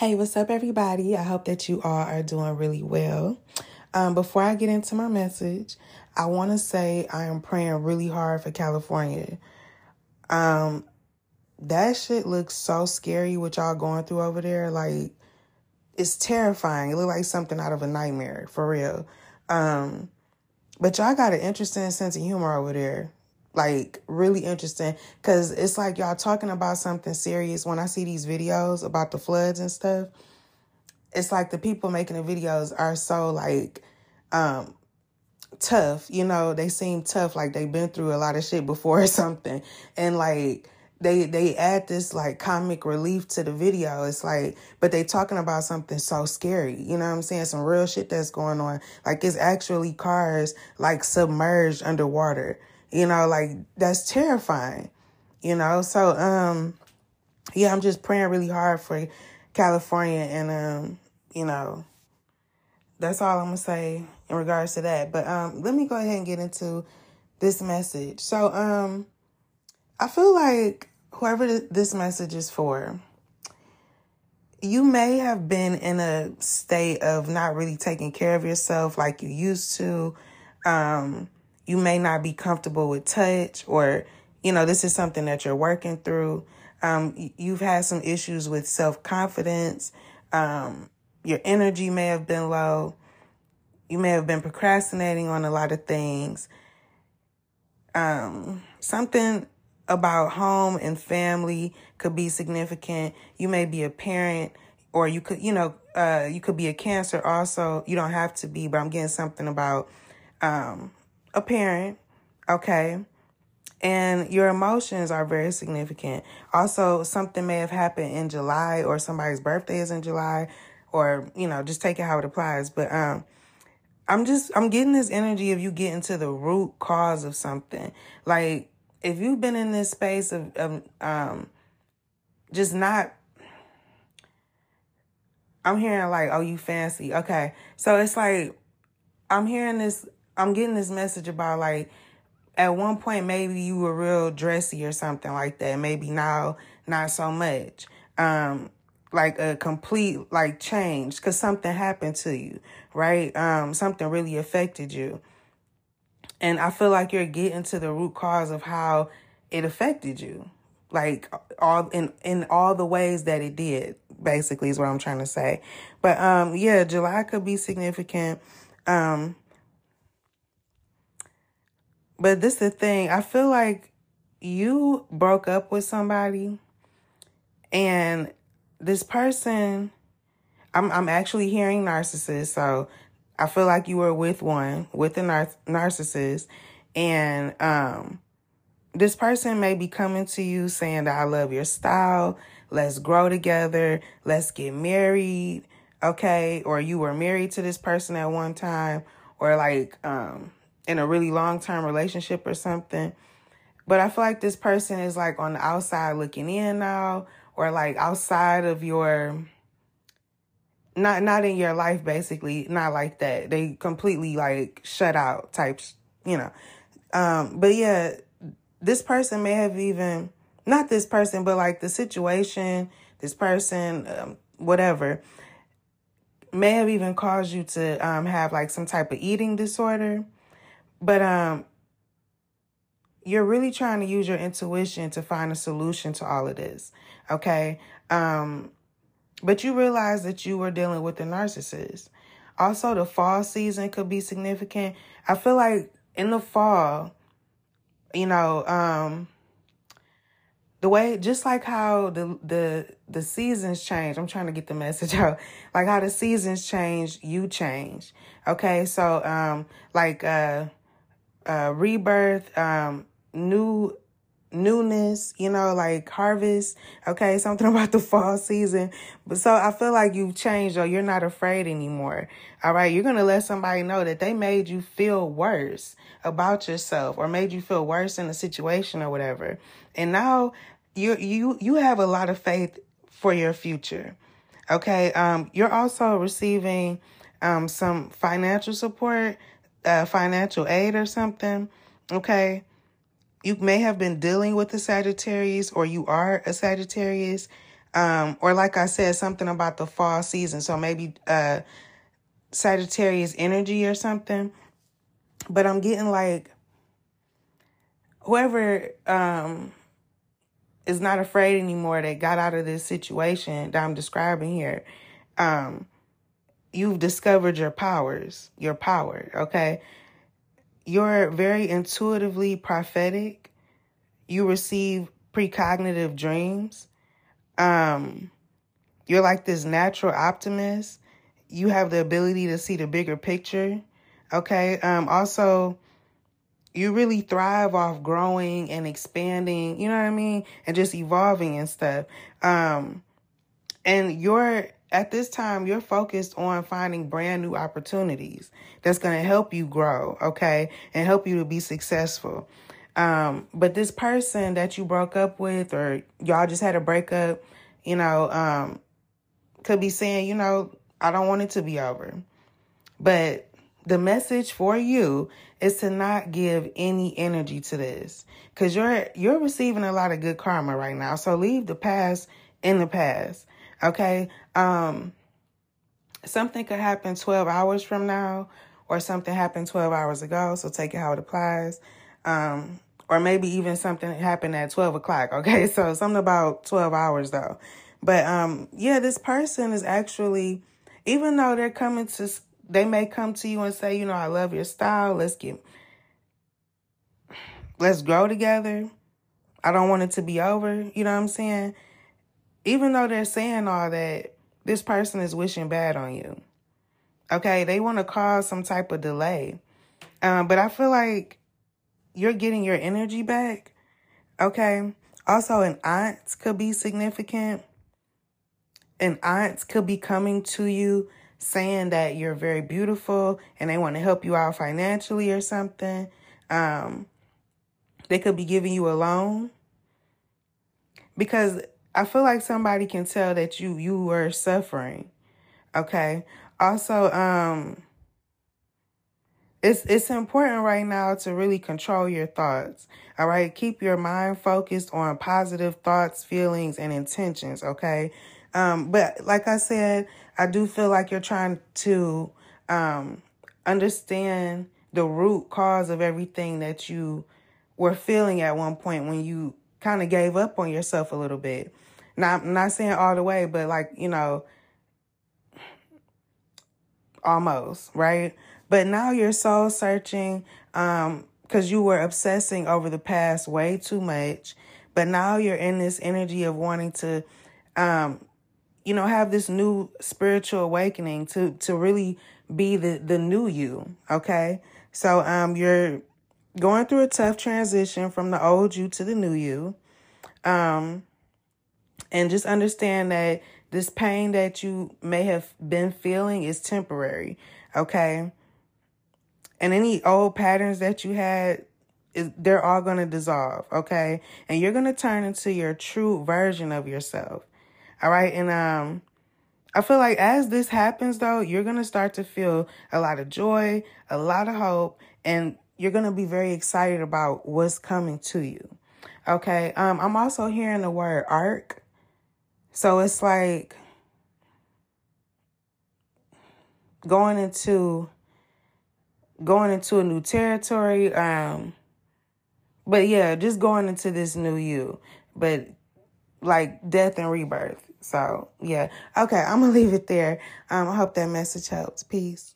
Hey, what's up, everybody? I hope that you all are doing really well. Um, before I get into my message, I want to say I am praying really hard for California. Um, that shit looks so scary what y'all going through over there. Like, it's terrifying. It look like something out of a nightmare, for real. Um, but y'all got an interesting sense of humor over there like really interesting because it's like y'all talking about something serious when i see these videos about the floods and stuff. It's like the people making the videos are so like um tough you know they seem tough like they've been through a lot of shit before or something. And like they they add this like comic relief to the video. It's like but they talking about something so scary you know what i'm saying? Some real shit that's going on. Like it's actually cars like submerged underwater you know, like that's terrifying. You know, so um yeah, I'm just praying really hard for California and um, you know, that's all I'm gonna say in regards to that. But um let me go ahead and get into this message. So um I feel like whoever this message is for, you may have been in a state of not really taking care of yourself like you used to. Um you may not be comfortable with touch or you know this is something that you're working through. Um, you've had some issues with self-confidence. Um, your energy may have been low. You may have been procrastinating on a lot of things. Um, something about home and family could be significant. You may be a parent or you could you know uh, you could be a cancer also. You don't have to be but i'm getting something about um, a parent, okay? And your emotions are very significant. Also, something may have happened in July or somebody's birthday is in July or, you know, just take it how it applies. But um I'm just I'm getting this energy of you getting to the root cause of something. Like if you've been in this space of, of um just not I'm hearing like, oh, you fancy. Okay. So it's like I'm hearing this I'm getting this message about like at one point maybe you were real dressy or something like that. Maybe now not so much. Um like a complete like change because something happened to you, right? Um something really affected you. And I feel like you're getting to the root cause of how it affected you. Like all in in all the ways that it did, basically is what I'm trying to say. But um yeah, July could be significant. Um but this is the thing. I feel like you broke up with somebody and this person I'm I'm actually hearing narcissist, so I feel like you were with one, with a nar- narcissist and um this person may be coming to you saying that I love your style, let's grow together, let's get married, okay? Or you were married to this person at one time or like um in a really long term relationship or something. But I feel like this person is like on the outside looking in now, or like outside of your not not in your life basically, not like that. They completely like shut out types, you know. Um, but yeah, this person may have even not this person, but like the situation, this person, um, whatever, may have even caused you to um, have like some type of eating disorder but um you're really trying to use your intuition to find a solution to all of this. Okay? Um but you realize that you were dealing with a narcissist. Also, the fall season could be significant. I feel like in the fall, you know, um, the way just like how the the the seasons change i'm trying to get the message out like how the seasons change you change okay so um like uh uh, rebirth, um, new newness, you know, like harvest. Okay, something about the fall season. But so I feel like you've changed or you're not afraid anymore. All right, you're gonna let somebody know that they made you feel worse about yourself or made you feel worse in the situation or whatever. And now you you you have a lot of faith for your future. Okay, um, you're also receiving um some financial support uh, financial aid or something, okay, you may have been dealing with a Sagittarius or you are a Sagittarius. Um, or like I said, something about the fall season. So maybe uh Sagittarius energy or something. But I'm getting like whoever um is not afraid anymore that got out of this situation that I'm describing here. Um you've discovered your powers, your power, okay? You're very intuitively prophetic. You receive precognitive dreams. Um, you're like this natural optimist. You have the ability to see the bigger picture. Okay. Um, also, you really thrive off growing and expanding, you know what I mean? And just evolving and stuff. Um, and you're at this time, you're focused on finding brand new opportunities that's going to help you grow, okay, and help you to be successful. Um, but this person that you broke up with, or y'all just had a breakup, you know, um, could be saying, you know, I don't want it to be over. But the message for you is to not give any energy to this because you're you're receiving a lot of good karma right now. So leave the past in the past. Okay. Um, something could happen 12 hours from now or something happened 12 hours ago. So take it how it applies. Um, or maybe even something happened at 12 o'clock. Okay. So something about 12 hours though. But, um, yeah, this person is actually, even though they're coming to, they may come to you and say, you know, I love your style. Let's get, let's grow together. I don't want it to be over. You know what I'm saying? Even though they're saying all that, this person is wishing bad on you. Okay, they want to cause some type of delay. Um, but I feel like you're getting your energy back. Okay. Also, an aunt could be significant. An aunt could be coming to you saying that you're very beautiful and they want to help you out financially or something. Um, they could be giving you a loan because I feel like somebody can tell that you you were suffering. Okay. Also, um it's it's important right now to really control your thoughts. All right? Keep your mind focused on positive thoughts, feelings and intentions, okay? Um but like I said, I do feel like you're trying to um understand the root cause of everything that you were feeling at one point when you kind of gave up on yourself a little bit. Not not saying all the way, but like, you know, almost, right? But now you're soul searching um cuz you were obsessing over the past way too much. But now you're in this energy of wanting to um you know, have this new spiritual awakening to to really be the the new you, okay? So um you're going through a tough transition from the old you to the new you. Um and just understand that this pain that you may have been feeling is temporary, okay? And any old patterns that you had, they're all going to dissolve, okay? And you're going to turn into your true version of yourself. All right? And um I feel like as this happens though, you're going to start to feel a lot of joy, a lot of hope, and you're going to be very excited about what's coming to you. Okay? Um I'm also hearing the word arc. So it's like going into going into a new territory um but yeah just going into this new you but like death and rebirth. So yeah. Okay i'm gonna leave it there. Um i hope that message helps. Peace